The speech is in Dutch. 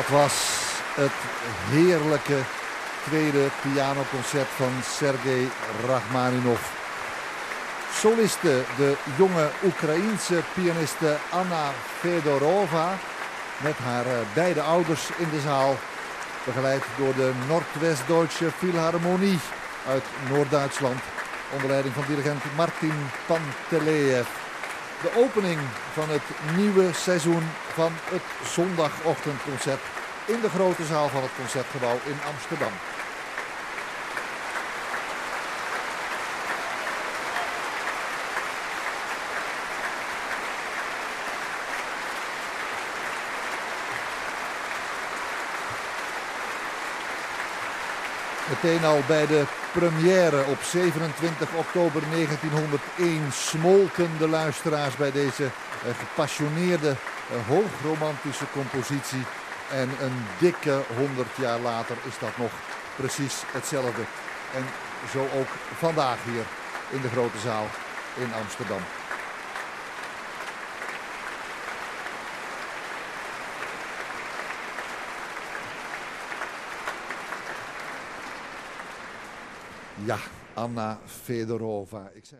Dat was het heerlijke tweede pianoconcert van Sergei Rachmaninov. Soliste, de jonge Oekraïense pianiste Anna Fedorova met haar eh, beide ouders in de zaal. Begeleid door de Noordwest-Duitse Philharmonie uit Noord-Duitsland. Onder leiding van dirigent Martin Panteleev. De opening van het nieuwe seizoen van het zondagochtendconcert in de grote zaal van het Concertgebouw in Amsterdam. Meteen al bij de première op 27 oktober 1901 smolten de luisteraars bij deze eh, gepassioneerde, eh, hoogromantische compositie. En een dikke 100 jaar later is dat nog precies hetzelfde. En zo ook vandaag hier in de grote zaal in Amsterdam. Ja, Anna Fedorova. Ik.